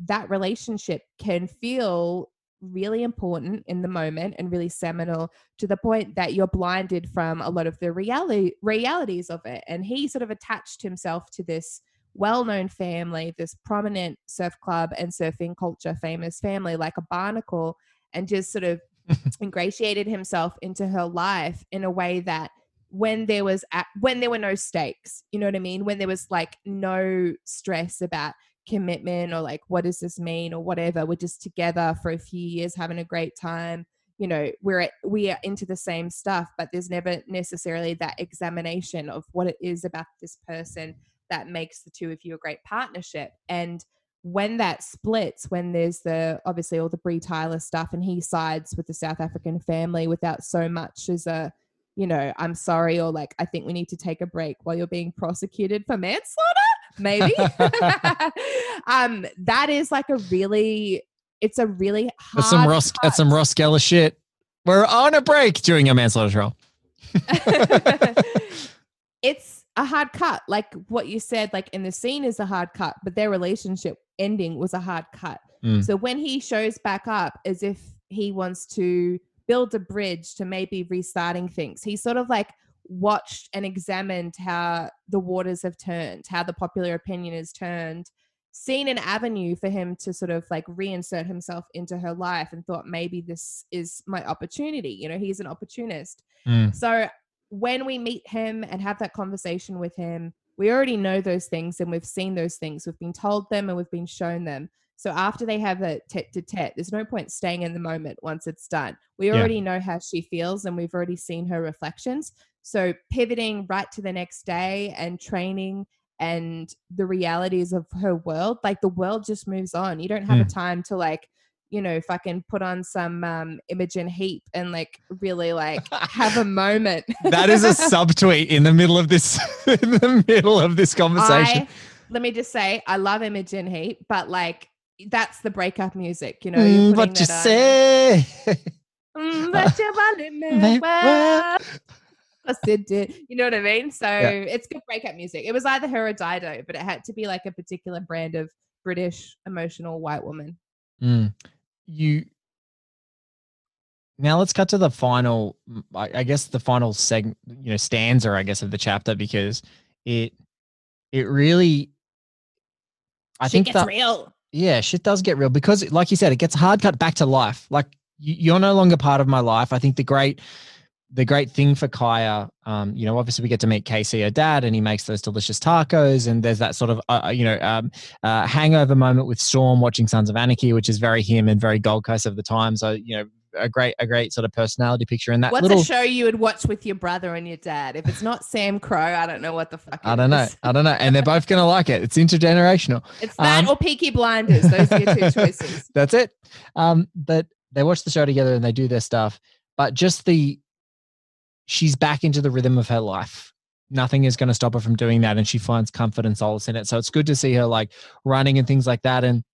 that relationship can feel really important in the moment and really seminal to the point that you're blinded from a lot of the reality realities of it. And he sort of attached himself to this well-known family this prominent surf club and surfing culture famous family like a barnacle and just sort of ingratiated himself into her life in a way that when there was at, when there were no stakes you know what i mean? When there was like no stress about commitment or like what does this mean or whatever we're just together for a few years having a great time you know we're at, we are into the same stuff but there's never necessarily that examination of what it is about this person that makes the two of you a great partnership. And when that splits when there's the obviously all the Brie Tyler stuff and he sides with the South African family without so much as a you know, I'm sorry, or like, I think we need to take a break while you're being prosecuted for manslaughter, maybe. um, that is like a really, it's a really hard. That's some Ross, that's some Ross Geller shit. We're on a break during a manslaughter trial. it's a hard cut. Like what you said, like in the scene is a hard cut, but their relationship ending was a hard cut. Mm. So when he shows back up as if he wants to build a bridge to maybe restarting things. He sort of like watched and examined how the waters have turned, how the popular opinion has turned, seen an avenue for him to sort of like reinsert himself into her life and thought maybe this is my opportunity. You know, he's an opportunist. Mm. So when we meet him and have that conversation with him, we already know those things and we've seen those things. We've been told them and we've been shown them. So after they have a tete to tete, there's no point staying in the moment once it's done. We already yeah. know how she feels and we've already seen her reflections. So pivoting right to the next day and training and the realities of her world, like the world just moves on. You don't have mm. a hmm. time to like, you know, can put on some um, Imogen Heap and like really like have a moment. that is a subtweet in the middle of this in the middle of this conversation. I, let me just say, I love Imogen Heap, but like that's the breakup music, you know. Mm, what you say? mm, you know what I mean? So yeah. it's good breakup music. It was either her or Dido, but it had to be like a particular brand of British emotional white woman. Mm. You now let's cut to the final. I guess the final segment, you know, stanza, I guess, of the chapter because it it really. I she think gets that, real yeah, shit does get real because, like you said, it gets hard cut back to life. Like you're no longer part of my life. I think the great, the great thing for Kaya, um, you know, obviously we get to meet Casey, her dad, and he makes those delicious tacos, and there's that sort of, uh, uh, you know, um, uh, hangover moment with Storm watching Sons of Anarchy, which is very him and very Gold Coast of the time. So you know, a great a great sort of personality picture in that. What's little... a show you would watch with your brother and your dad? If it's not Sam Crow, I don't know what the fuck. I don't know. I don't know. And they're both gonna like it. It's intergenerational. It's that um, or Peaky Blinders. Those are your two choices. That's it. Um, but they watch the show together and they do their stuff. But just the she's back into the rhythm of her life. Nothing is going to stop her from doing that, and she finds comfort and solace in it. So it's good to see her like running and things like that. And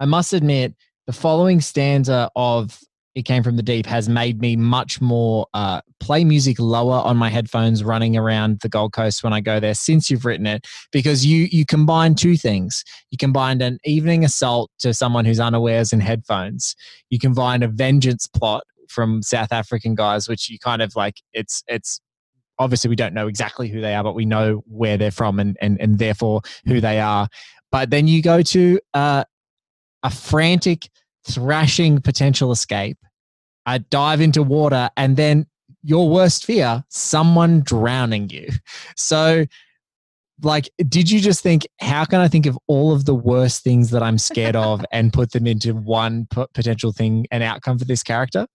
I must admit, the following stanza of it came from the deep has made me much more uh, play music lower on my headphones running around the Gold Coast when I go there since you've written it because you you combine two things. You combined an evening assault to someone who's unawares in headphones. You combine a vengeance plot from South African guys, which you kind of like it's it's obviously we don't know exactly who they are, but we know where they're from and and, and therefore who they are. But then you go to uh, a frantic thrashing potential escape, a dive into water, and then your worst fear, someone drowning you. So, like, did you just think, how can I think of all of the worst things that I'm scared of and put them into one potential thing and outcome for this character?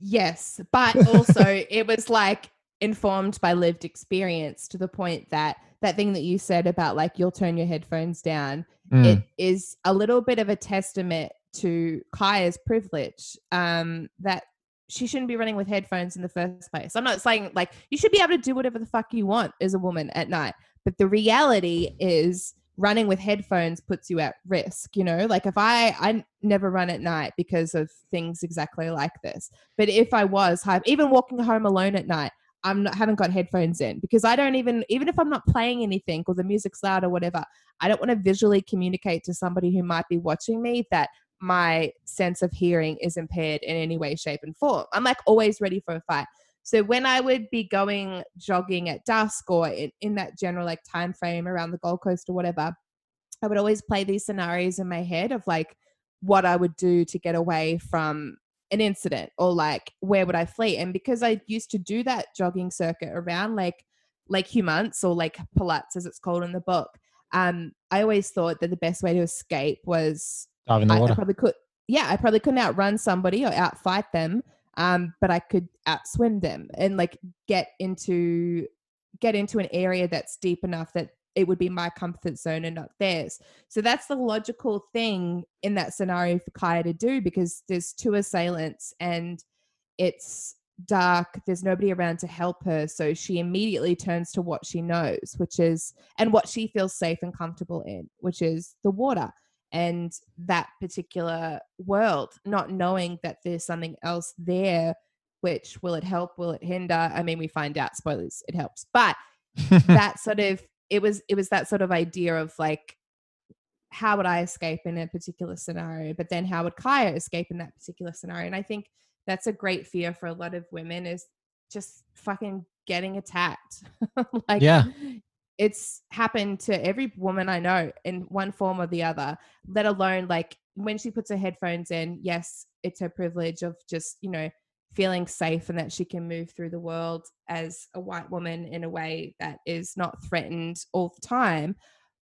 Yes, but also it was like informed by lived experience to the point that that thing that you said about like you'll turn your headphones down mm. it is a little bit of a testament to Kaya's privilege um, that she shouldn't be running with headphones in the first place. I'm not saying like you should be able to do whatever the fuck you want as a woman at night, but the reality is running with headphones puts you at risk you know like if i i never run at night because of things exactly like this but if i was even walking home alone at night I'm not haven't got headphones in because I don't even even if I'm not playing anything or the music's loud or whatever, I don't want to visually communicate to somebody who might be watching me that my sense of hearing is impaired in any way, shape, and form. I'm like always ready for a fight. So when I would be going jogging at dusk or in, in that general like time frame around the Gold Coast or whatever, I would always play these scenarios in my head of like what I would do to get away from an incident or like where would I flee? And because I used to do that jogging circuit around like Lake Hugh Muntz or Lake Pilatz as it's called in the book, um, I always thought that the best way to escape was dive in the water. I probably could yeah, I probably couldn't outrun somebody or outfight them. Um, but I could outswim them and like get into get into an area that's deep enough that it would be my comfort zone and not theirs. So that's the logical thing in that scenario for Kaya to do because there's two assailants and it's dark, there's nobody around to help her. So she immediately turns to what she knows, which is, and what she feels safe and comfortable in, which is the water and that particular world, not knowing that there's something else there. Which will it help? Will it hinder? I mean, we find out, spoilers, it helps. But that sort of it was it was that sort of idea of like how would I escape in a particular scenario, but then how would Kaya escape in that particular scenario? And I think that's a great fear for a lot of women is just fucking getting attacked. like yeah. It's happened to every woman I know in one form or the other, let alone like when she puts her headphones in, yes, it's her privilege of just, you know, feeling safe and that she can move through the world as a white woman in a way that is not threatened all the time.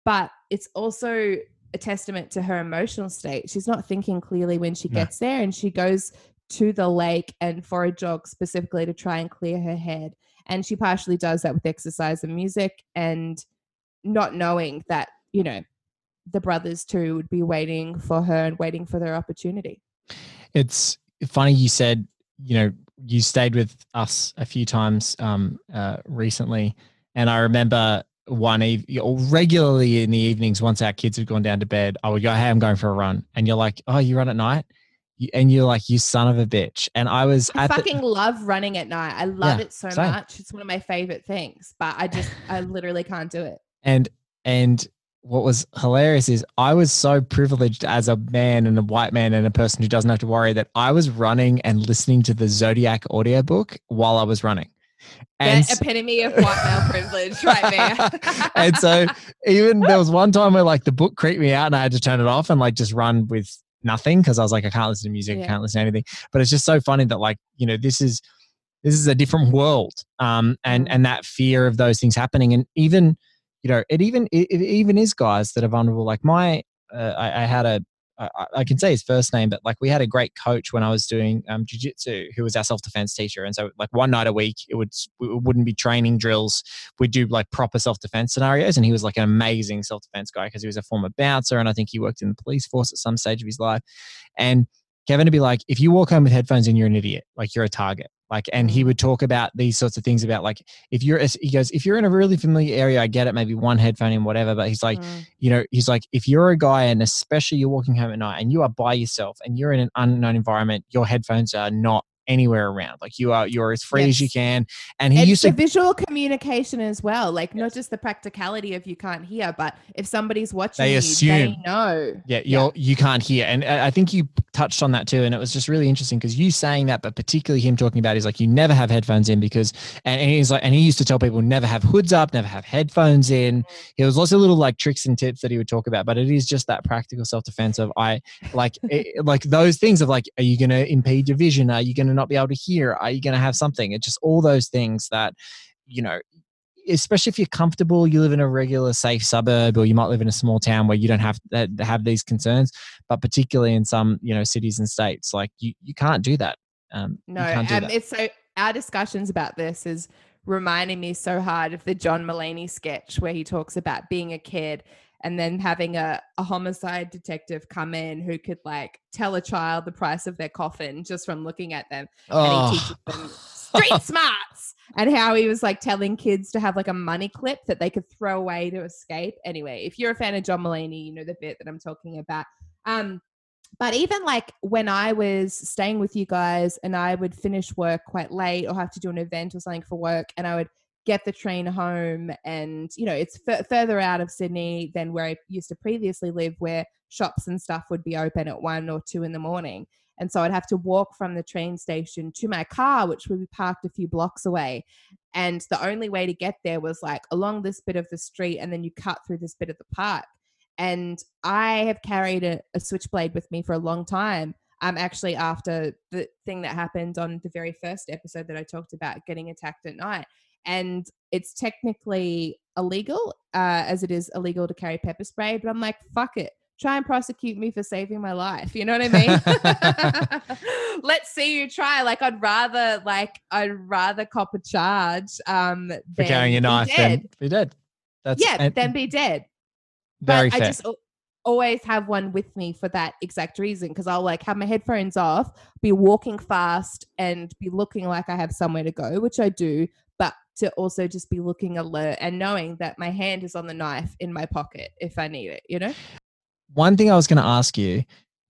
But it's also a testament to her emotional state. She's not thinking clearly when she gets there and she goes to the lake and for a jog specifically to try and clear her head. And she partially does that with exercise and music and not knowing that, you know, the brothers too would be waiting for her and waiting for their opportunity. It's funny you said you know, you stayed with us a few times um, uh, recently, and I remember one regularly in the evenings, once our kids had gone down to bed, I would go, "Hey, I'm going for a run," and you're like, "Oh, you run at night." And you're like, you son of a bitch. And I was I fucking the- love running at night. I love yeah, it so same. much. It's one of my favorite things, but I just I literally can't do it. And and what was hilarious is I was so privileged as a man and a white man and a person who doesn't have to worry that I was running and listening to the Zodiac audiobook while I was running. And the epitome of white male privilege right there. and so even there was one time where like the book creeped me out and I had to turn it off and like just run with nothing because I was like, I can't listen to music, yeah. I can't listen to anything. But it's just so funny that like, you know, this is this is a different world. Um and mm. and that fear of those things happening. And even you know, it even it, it even is guys that are vulnerable. Like my, uh, I, I, had a, I, I can say his first name, but like we had a great coach when I was doing um, jujitsu, who was our self defense teacher, and so like one night a week, it would it wouldn't be training drills. We'd do like proper self defense scenarios, and he was like an amazing self defense guy because he was a former bouncer, and I think he worked in the police force at some stage of his life, and Kevin to be like, if you walk home with headphones and you're an idiot. Like you're a target. Like and he would talk about these sorts of things about like if you're he goes if you're in a really familiar area i get it maybe one headphone in whatever but he's like mm. you know he's like if you're a guy and especially you're walking home at night and you are by yourself and you're in an unknown environment your headphones are not anywhere around. Like you are, you're as free yes. as you can. And he it's used to visual communication as well. Like yes. not just the practicality of you can't hear, but if somebody's watching, they you, assume they know. Yeah, you're yeah. you can't hear, and I think you touched on that too. And it was just really interesting because you saying that, but particularly him talking about is like you never have headphones in because, and, and he's like, and he used to tell people never have hoods up, never have headphones in. Mm-hmm. There was lots of little like tricks and tips that he would talk about, but it is just that practical self defense of I like it, like those things of like, are you going to impede your vision? Are you going to not be able to hear? Are you going to have something? It's just all those things that, you know, especially if you're comfortable, you live in a regular safe suburb, or you might live in a small town where you don't have to have these concerns. But particularly in some, you know, cities and states, like you, you can't do that. Um, no, um, that. it's so our discussions about this is reminding me so hard of the John Mulaney sketch where he talks about being a kid and then having a, a homicide detective come in who could like tell a child the price of their coffin just from looking at them oh. and he teaches them street smarts and how he was like telling kids to have like a money clip that they could throw away to escape anyway if you're a fan of john mulaney you know the bit that i'm talking about um but even like when I was staying with you guys and I would finish work quite late or have to do an event or something for work and I would get the train home and you know it's f- further out of sydney than where i used to previously live where shops and stuff would be open at one or two in the morning. And so i'd have to walk from the train station to my car which would be parked a few blocks away. And the only way to get there was like along this bit of the street and then you cut through this bit of the park. And i have carried a, a switchblade with me for a long time. Um, actually after the thing that happened on the very first episode that I talked about getting attacked at night and it's technically illegal, uh, as it is illegal to carry pepper spray. But I'm like, fuck it. Try and prosecute me for saving my life. You know what I mean? Let's see you try. Like I'd rather, like I'd rather cop a charge um, for carrying a knife than be dead. That's yeah, and, then be dead. Very but fair. I just always have one with me for that exact reason because I'll like have my headphones off, be walking fast, and be looking like I have somewhere to go, which I do, but to also just be looking alert and knowing that my hand is on the knife in my pocket if I need it, you know? One thing I was going to ask you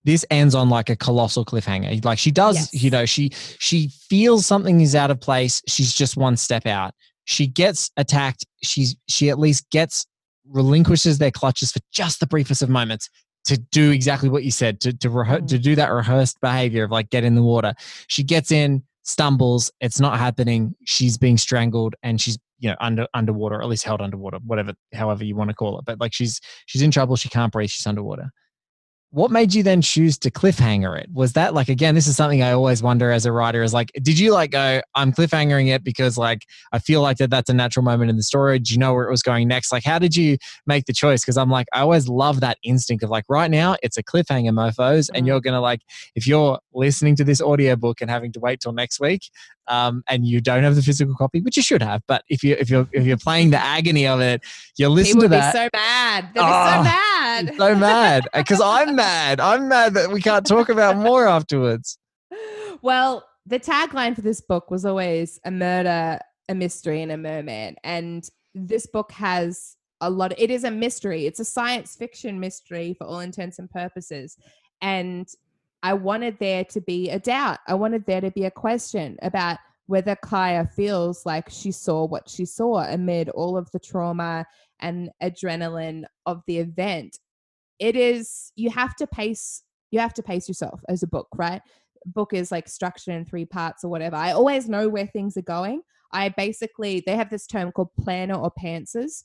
this ends on like a colossal cliffhanger. Like she does, yes. you know, she she feels something is out of place. She's just one step out. She gets attacked. She's she at least gets relinquishes their clutches for just the briefest of moments to do exactly what you said to to, rehe- mm. to do that rehearsed behavior of like get in the water. She gets in, stumbles. It's not happening. She's being strangled and she's you know under underwater or at least held underwater whatever however you want to call it. But like she's she's in trouble. She can't breathe. She's underwater what made you then choose to cliffhanger it was that like again this is something i always wonder as a writer is like did you like go i'm cliffhangering it because like i feel like that that's a natural moment in the story do you know where it was going next like how did you make the choice because i'm like i always love that instinct of like right now it's a cliffhanger mofos and mm. you're gonna like if you're listening to this audiobook and having to wait till next week um, and you don't have the physical copy, which you should have. But if you if you're if you're playing the agony of it, you listen to that. so mad. They'd oh, so mad. So mad uh, because I'm mad. I'm mad that we can't talk about more afterwards. Well, the tagline for this book was always a murder, a mystery, and a merman. And this book has a lot. Of, it is a mystery. It's a science fiction mystery for all intents and purposes. And I wanted there to be a doubt. I wanted there to be a question about whether Kaya feels like she saw what she saw amid all of the trauma and adrenaline of the event. It is, you have to pace, you have to pace yourself as a book, right? Book is like structured in three parts or whatever. I always know where things are going. I basically, they have this term called planner or pantsers,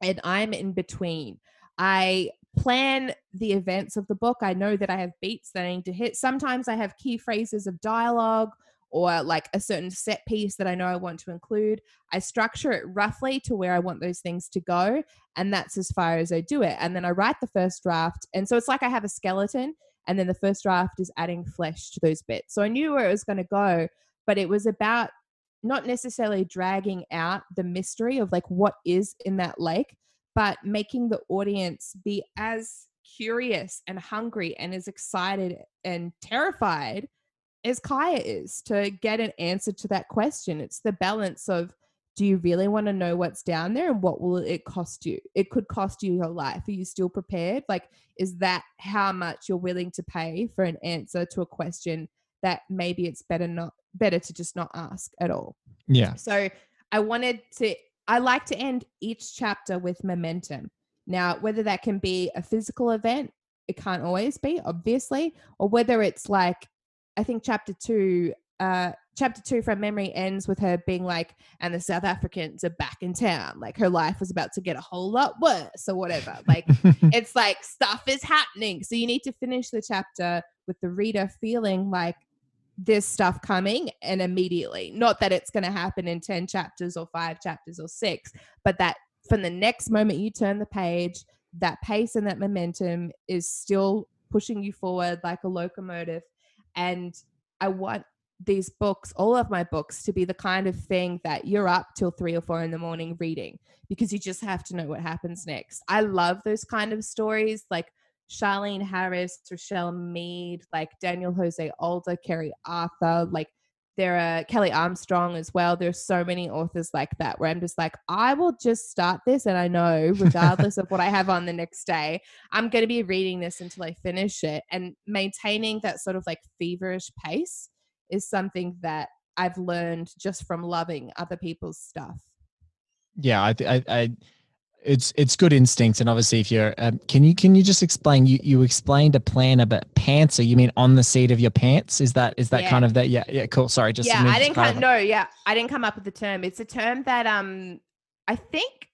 and I'm in between. I plan the events of the book. I know that I have beats that I need to hit. Sometimes I have key phrases of dialogue or like a certain set piece that I know I want to include. I structure it roughly to where I want those things to go. And that's as far as I do it. And then I write the first draft. And so it's like I have a skeleton. And then the first draft is adding flesh to those bits. So I knew where it was going to go, but it was about not necessarily dragging out the mystery of like what is in that lake, but making the audience be as curious and hungry and as excited and terrified as Kaya is to get an answer to that question. It's the balance of do you really want to know what's down there and what will it cost you? It could cost you your life. Are you still prepared? Like, is that how much you're willing to pay for an answer to a question that maybe it's better not better to just not ask at all? Yeah. So I wanted to I like to end each chapter with momentum. Now, whether that can be a physical event, it can't always be, obviously, or whether it's like I think chapter two, uh, chapter two from memory ends with her being like, and the South Africans are back in town. Like her life was about to get a whole lot worse or whatever. Like it's like stuff is happening. So you need to finish the chapter with the reader feeling like there's stuff coming and immediately. Not that it's going to happen in 10 chapters or five chapters or six, but that from the next moment you turn the page, that pace and that momentum is still pushing you forward like a locomotive and I want these books, all of my books, to be the kind of thing that you're up till three or four in the morning reading because you just have to know what happens next. I love those kind of stories like Charlaine Harris, Richelle Mead, like Daniel Jose Older, Keri Arthur, like there are Kelley Armstrong as well. There's so many authors like that where I'm just like, I will just start this and I know, regardless of what I have on the next day, I'm going to be reading this until I finish it. And maintaining that sort of like feverish pace is something that I've learned just from loving other people's stuff. Yeah, I, I, I it's it's good instincts and obviously if you're um, can you can you just explain you you explained a plan about pantser you mean on the seat of your pants is that is that yeah. kind of that yeah yeah cool sorry just yeah i didn't come no yeah i didn't come up with the term it's a term that um i think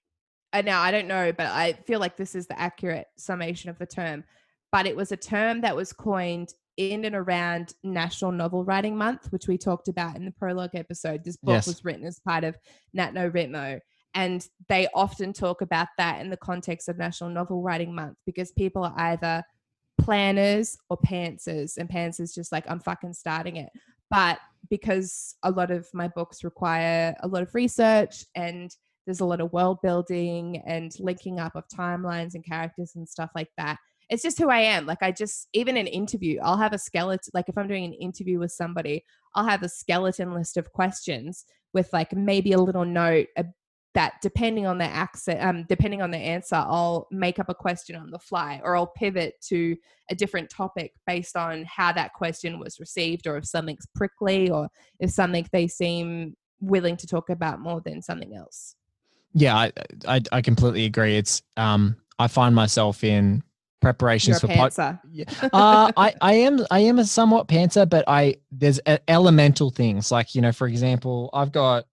uh, now i don't know but i feel like this is the accurate summation of the term but it was a term that was coined in and around National Novel Writing Month, which we talked about in the prologue episode. This book yes. was written as part of NaNoWriMo. And they often talk about that in the context of National Novel Writing Month because people are either planners or pantsers. And pantsers just like, I'm fucking starting it. But because a lot of my books require a lot of research and there's a lot of world building and linking up of timelines and characters and stuff like that. It's just who I am. Like I just even an interview, I'll have a skeleton like if I'm doing an interview with somebody, I'll have a skeleton list of questions with like maybe a little note that depending on the accent, um, depending on the answer, I'll make up a question on the fly or I'll pivot to a different topic based on how that question was received or if something's prickly or if something they seem willing to talk about more than something else. Yeah, I I, I completely agree. It's um I find myself in preparations You're for pod- yeah. uh, I I am I am a somewhat pantser, but I there's elemental things like you know, for example, I've got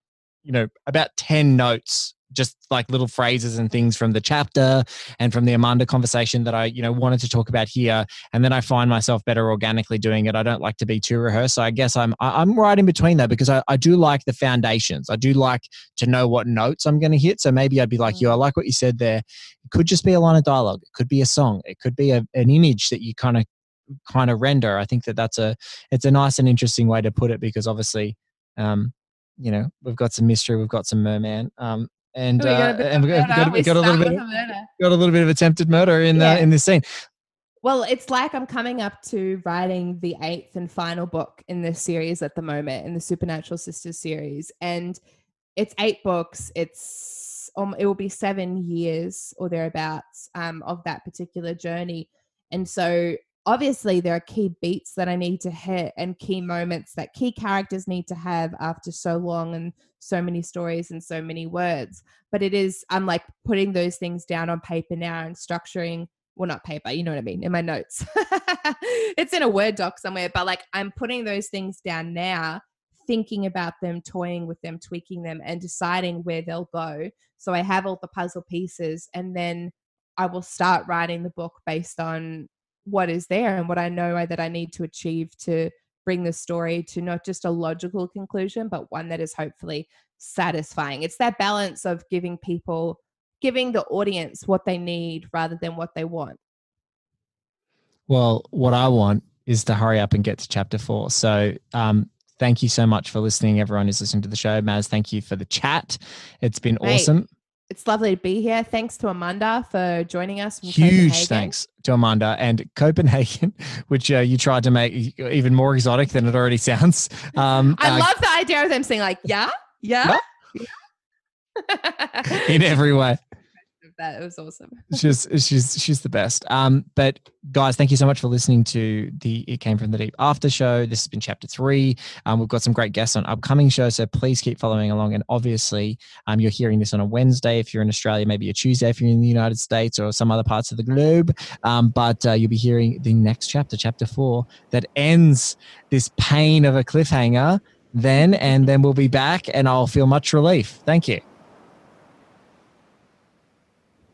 you know, about 10 notes, just like little phrases and things from the chapter and from the Amanda conversation that I, you know, wanted to talk about here. And then I find myself better organically doing it. I don't like to be too rehearsed. So I guess I'm, I'm right in between though, because I, I do like the foundations. I do like to know what notes I'm going to hit. So maybe I'd be like, you, I like what you said there. It could just be a line of dialogue. It could be a song. It could be a, an image that you kind of, kind of render. I think that that's a, it's a nice and interesting way to put it because obviously, um, you know, we've got some mystery, we've got some merman, um, and uh, and we got, got, we got a little bit, got a little bit of attempted murder in yeah. the in this scene. Well, it's like I'm coming up to writing the eighth and final book in this series at the moment in the Supernatural Sisters series, and it's eight books. It's um, it will be seven years or thereabouts um, of that particular journey, and so obviously there are key beats that I need to hit and key moments that key characters need to have after so long and so many stories and so many words. But it is, I'm like putting those things down on paper now and structuring, well, not paper, you know what I mean, in my notes. it's in a Word doc somewhere, but like I'm putting those things down now, thinking about them, toying with them, tweaking them, and deciding where they'll go. So I have all the puzzle pieces and then I will start writing the book based on what is there and what I know that I need to achieve to bring the story to not just a logical conclusion, but one that is hopefully satisfying. It's that balance of giving people, giving the audience what they need rather than what they want. Well, what I want is to hurry up and get to chapter four. So, um, thank you so much for listening. Everyone who's listening to the show. Maz, thank you for the chat. It's been Mate, awesome. It's lovely to be here. Thanks to Amanda for joining us. Huge thanks to Amanda and Copenhagen, which uh, you tried to make even more exotic than it already sounds. Um, I uh, love the idea of them saying like, "Yeah, yeah." yeah. In every way that. It was awesome. she's she's she's the best. Um, but guys, thank you so much for listening to the It Came from the Deep after show. This has been chapter three. Um, we've got some great guests on upcoming shows, so please keep following along. And obviously, um, you're hearing this on a Wednesday if you're in Australia, maybe a Tuesday if you're in the United States or some other parts of the globe. Um, but uh, you'll be hearing the next chapter, chapter four, that ends this pain of a cliffhanger. Then and then we'll be back, and I'll feel much relief. Thank you.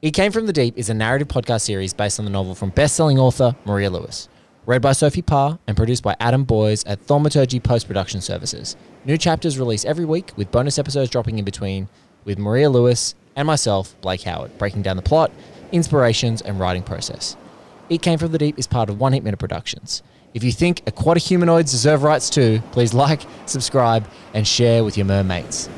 It Came From the Deep is a narrative podcast series based on the novel from best-selling author Maria Lewis. Read by Sophie Parr and produced by Adam Boys at Thaumaturgy Post Production Services. New chapters release every week with bonus episodes dropping in between with Maria Lewis and myself, Blake Howard, breaking down the plot, inspirations, and writing process. It Came From the Deep is part of One Heat Minute Productions. If you think aquatic humanoids deserve rights too, please like, subscribe, and share with your mermates.